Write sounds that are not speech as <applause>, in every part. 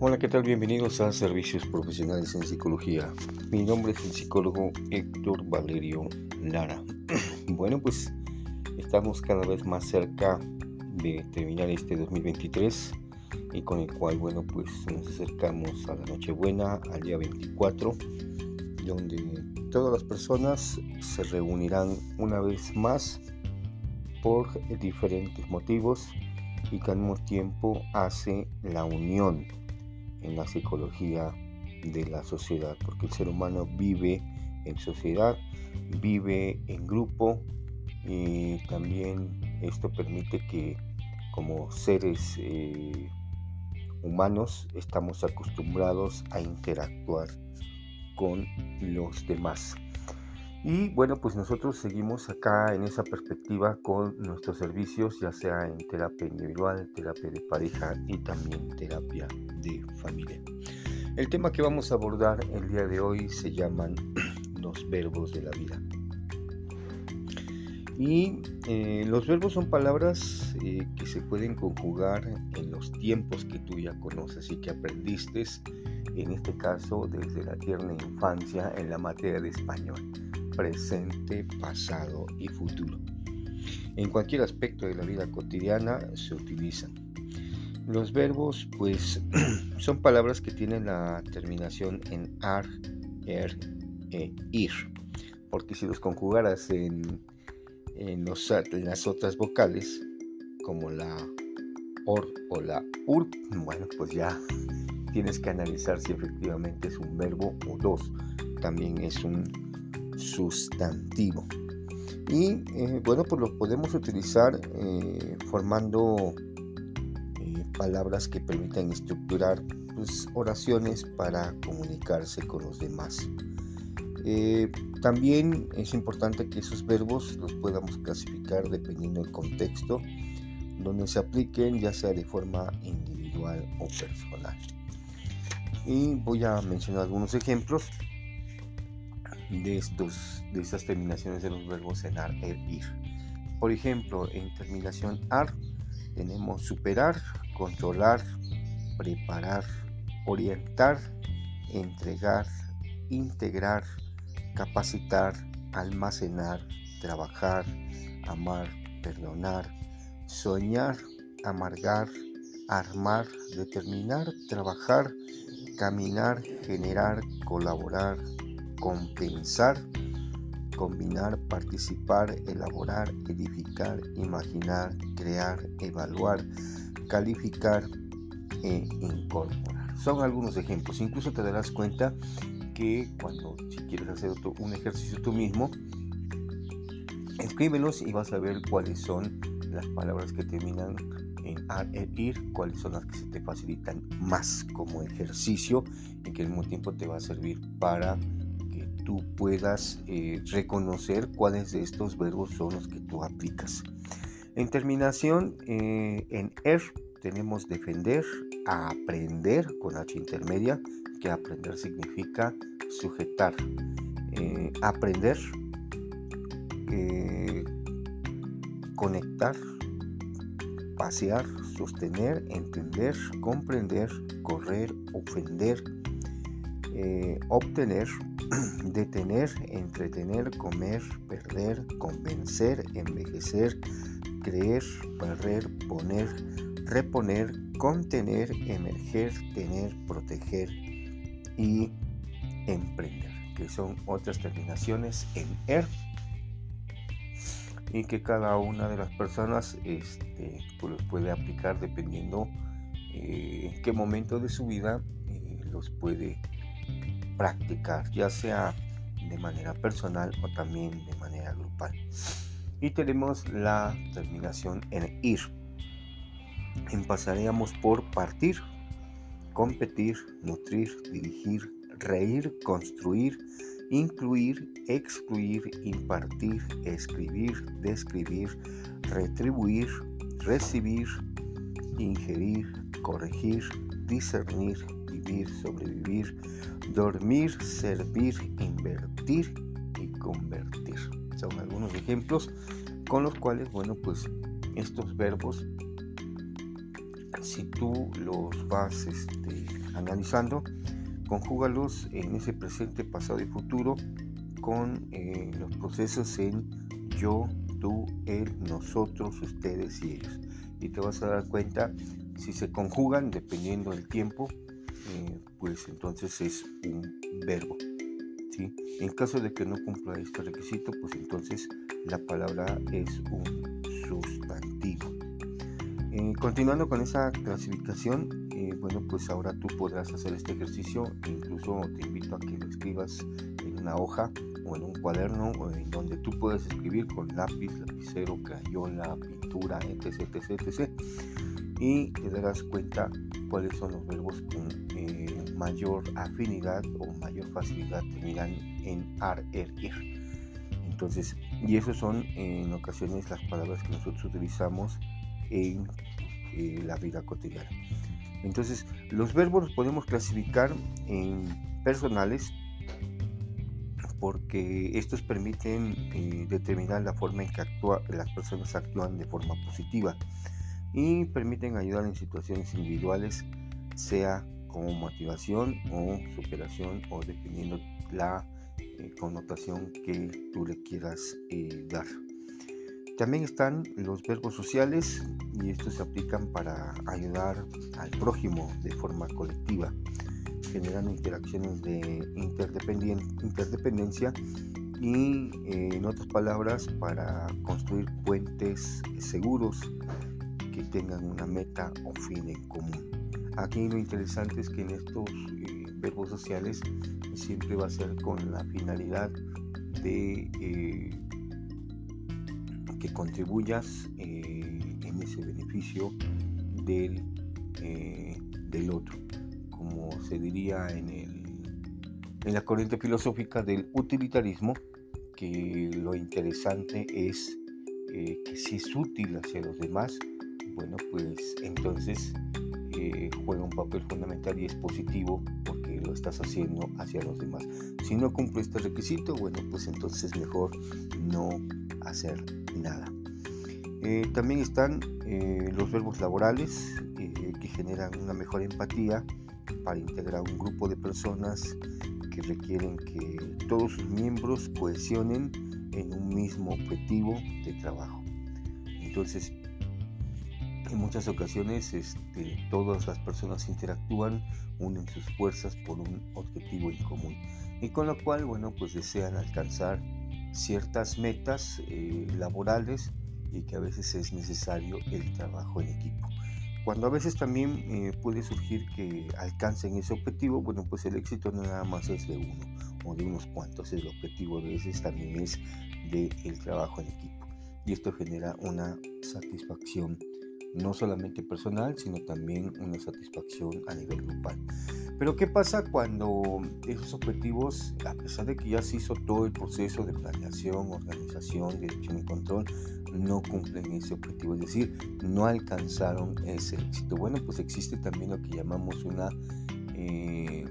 Hola, ¿qué tal? Bienvenidos a Servicios Profesionales en Psicología. Mi nombre es el psicólogo Héctor Valerio Lara. <clears throat> Bueno, pues estamos cada vez más cerca de terminar este 2023 y con el cual, bueno, pues nos acercamos a la Nochebuena, al día 24, donde todas las personas se reunirán una vez más por diferentes motivos y que al mismo tiempo hace la unión en la psicología de la sociedad, porque el ser humano vive en sociedad, vive en grupo y también esto permite que como seres eh, humanos estamos acostumbrados a interactuar con los demás. Y bueno, pues nosotros seguimos acá en esa perspectiva con nuestros servicios, ya sea en terapia individual, terapia de pareja y también terapia de familia. El tema que vamos a abordar el día de hoy se llaman <clears throat> los verbos de la vida. Y eh, los verbos son palabras eh, que se pueden conjugar en los tiempos que tú ya conoces y que aprendiste, en este caso desde la tierna infancia en la materia de español presente, pasado y futuro. En cualquier aspecto de la vida cotidiana se utilizan. Los verbos, pues, <clears throat> son palabras que tienen la terminación en ar, er e ir, porque si los conjugaras en, en, las otras vocales, como la or o la ur, bueno, pues ya tienes que analizar si efectivamente es un verbo o dos. También es un sustantivo. Y eh, bueno, pues lo podemos utilizar eh, formando eh, palabras que permitan estructurar pues, oraciones para comunicarse con los demás. también es importante que esos verbos los podamos clasificar dependiendo del contexto donde se apliquen, ya sea de forma individual o personal. Y voy a mencionar algunos ejemplos de, estos, de estas terminaciones de los verbos en ar, er, ir. Por ejemplo, en terminación ar tenemos superar, controlar, preparar, orientar, entregar, integrar, capacitar, almacenar, trabajar, amar, perdonar, soñar, amargar, armar, determinar, trabajar, caminar, generar, colaborar, compensar, combinar, participar, elaborar, edificar, imaginar, crear, evaluar, calificar e incorporar. Son algunos ejemplos. Incluso te darás cuenta que cuando si quieres hacer un ejercicio tú mismo, escríbelos y vas a ver cuáles son las palabras que terminan en ar, e, ir, cuáles son las que se te facilitan más como ejercicio y que al mismo tiempo te va a servir para puedas eh, reconocer cuáles de estos verbos son los que tú aplicas. En terminación, eh, en er tenemos defender, aprender con H intermedia, que aprender significa sujetar. Eh, aprender, conectar, pasear, sostener, entender, comprender, correr, ofender, obtener, <clears throat> detener, entretener, comer, perder, convencer, envejecer, creer, barrer, poner, reponer, contener, emerger, tener, proteger y emprender, que son otras terminaciones en er. Y que cada una de las personas este, pues puede aplicar dependiendo eh, en qué momento de su vida eh, los puede practicar, ya sea de manera personal o también de manera grupal. Y tenemos la terminación en ir. Empezaríamos por partir, competir, nutrir, dirigir, reír, construir, incluir, excluir, impartir, escribir, describir, retribuir, recibir, ingerir, corregir, discernir, vivir, sobrevivir, dormir, servir, invertir y convertir. Son algunos ejemplos con los cuales, bueno, pues estos verbos, si tú los vas este, analizando, conjúgalos en ese presente, pasado y futuro con eh, los procesos en yo, tú, él, nosotros, ustedes y ellos. Y te vas a dar cuenta si se conjugan dependiendo del tiempo, eh, pues entonces es un verbo. ¿sí? En caso de que no cumpla este requisito, pues entonces la palabra es un sustantivo. Eh, continuando con esa clasificación, eh, bueno, pues ahora tú podrás hacer este ejercicio, incluso te invito a que lo escribas en una hoja o en un cuaderno en donde tú puedas escribir con lápiz, lapicero, crayola, pintura, etc, etc, etc. Y te darás cuenta cuáles son los verbos con eh, mayor afinidad o mayor facilidad terminan en ar, er, ir. Entonces, y esos son en ocasiones las palabras que nosotros utilizamos en eh, la vida cotidiana. Entonces, los verbos los podemos clasificar en personales porque estos permiten eh, determinar la forma en que actúa, las personas actúan de forma positiva y permiten ayudar en situaciones individuales, sea como motivación o superación o dependiendo la eh, connotación que tú le quieras eh, dar. También están los verbos sociales y estos se aplican para ayudar al prójimo de forma colectiva, generando interacciones de interdependencia y eh, en otras palabras para construir puentes seguros que tengan una meta o fin en común. Aquí lo interesante es que en estos eh, verbos sociales siempre va a ser con la finalidad de eh, que contribuyas eh, en ese beneficio del, del otro, como se diría en, el, en la corriente filosófica del utilitarismo, que lo interesante es que si es útil hacia los demás, bueno, pues entonces juega un papel fundamental y es positivo porque lo estás haciendo hacia los demás. Si no cumple este requisito, bueno, pues entonces es mejor no hacer nada. Eh, también están eh, los verbos laborales eh, que generan una mejor empatía para integrar un grupo de personas que requieren que todos sus miembros cohesionen en un mismo objetivo de trabajo. Entonces, en muchas ocasiones este, todas las personas interactúan, unen sus fuerzas por un objetivo en común y con lo cual, bueno, pues desean alcanzar ciertas metas eh, laborales y que a veces es necesario el trabajo en equipo. Cuando a veces también eh, puede surgir que alcancen ese objetivo, bueno, pues el éxito no nada más es de uno o de unos cuantos, el objetivo de veces también es del el trabajo en equipo. Y esto genera una satisfacción no solamente personal, sino también una satisfacción a nivel grupal. Pero ¿qué pasa cuando esos objetivos, a pesar de que ya se hizo todo el proceso de planeación, organización, dirección y control, no cumplen ese objetivo? Es decir, no alcanzaron ese éxito. Bueno, pues existe también lo que llamamos una, eh,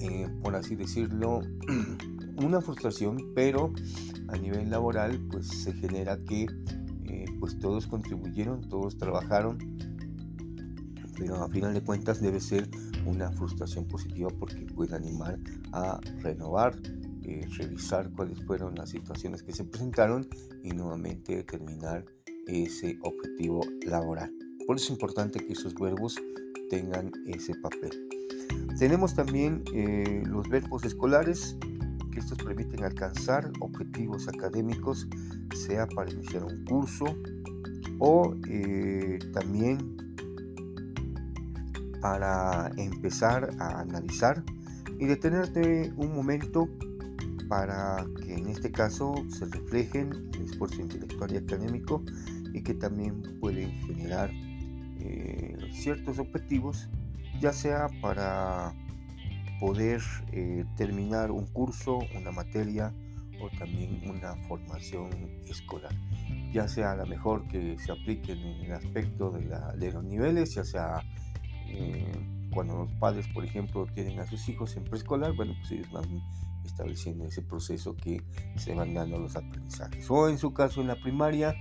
eh, por así decirlo, <clears throat> una frustración, pero a nivel laboral, pues se genera que pues todos contribuyeron, todos trabajaron, pero a final de cuentas debe ser una frustración positiva porque puede animar a renovar, eh, revisar cuáles fueron las situaciones que se presentaron y nuevamente determinar ese objetivo laboral. Por eso es importante que esos verbos tengan ese papel. Tenemos también eh, los verbos escolares, que estos permiten alcanzar objetivos académicos, sea para iniciar un curso o eh, también para empezar a analizar y detenerte un momento para que en este caso se reflejen el esfuerzo intelectual y académico y que también pueden generar eh, ciertos objetivos, ya sea para poder eh, terminar un curso, una materia o también una formación escolar. Ya sea a lo mejor que se apliquen en el aspecto de, la, de los niveles, ya sea eh, cuando los padres, por ejemplo, tienen a sus hijos en preescolar, bueno, pues ellos van estableciendo ese proceso que se van dando los aprendizajes. O en su caso en la primaria,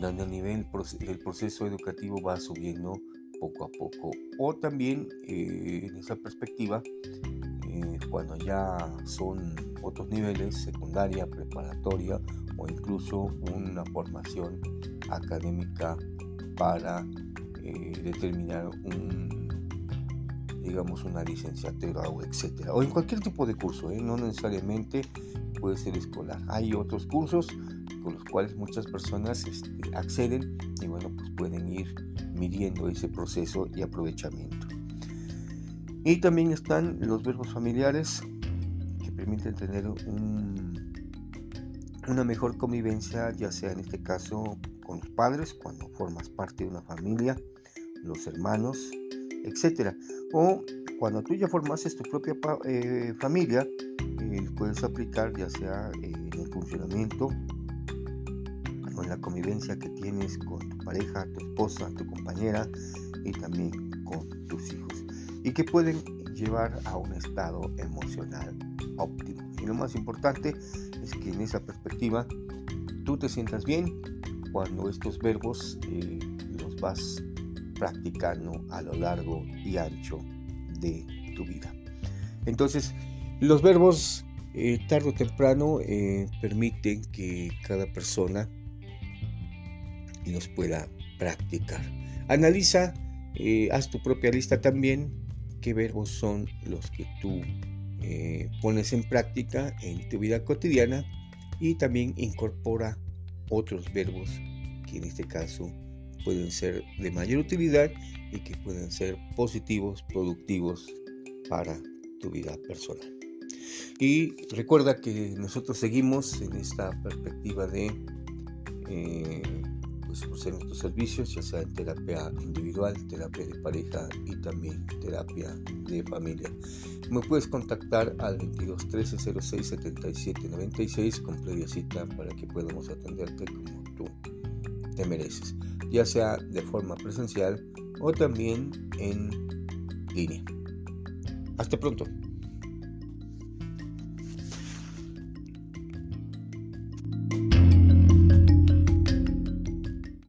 donde el nivel del proceso educativo va subiendo poco a poco. O también eh, en esa perspectiva, eh, cuando ya son otros niveles, secundaria, preparatoria o incluso una formación académica para eh, determinar un digamos una licenciatura o etcétera o en cualquier tipo de curso no necesariamente puede ser escolar hay otros cursos con los cuales muchas personas este, acceden y bueno pues pueden ir midiendo ese proceso y aprovechamiento. Y también están los verbos familiares que permiten tener una mejor convivencia, ya sea en este caso con los padres, cuando formas parte de una familia, los hermanos, etc. O cuando tú ya formaste tu propia eh, familia, eh, puedes aplicar ya sea en el funcionamiento con la convivencia que tienes con tu pareja, tu esposa, tu compañera y también con tus hijos. Y que pueden llevar a un estado emocional óptimo. Y lo más importante es que en esa perspectiva tú te sientas bien cuando estos verbos eh, los vas practicando a lo largo y ancho de tu vida. Entonces, los verbos eh, tarde o temprano eh, permiten que cada persona y los pueda practicar. Analiza, eh, haz tu propia lista también, qué verbos son los que tú eh, pones en práctica en tu vida cotidiana y también incorpora otros verbos que en este caso pueden ser de mayor utilidad y que pueden ser positivos, productivos para tu vida personal. Y recuerda que nosotros seguimos en esta perspectiva de eh, pues, en nuestros servicios, ya sea en terapia individual, terapia de pareja y también terapia de familia. Me puedes contactar al 22 13 06 77 96 con previa cita para que podamos atenderte como tú te mereces, ya sea de forma presencial o también en línea. Hasta pronto.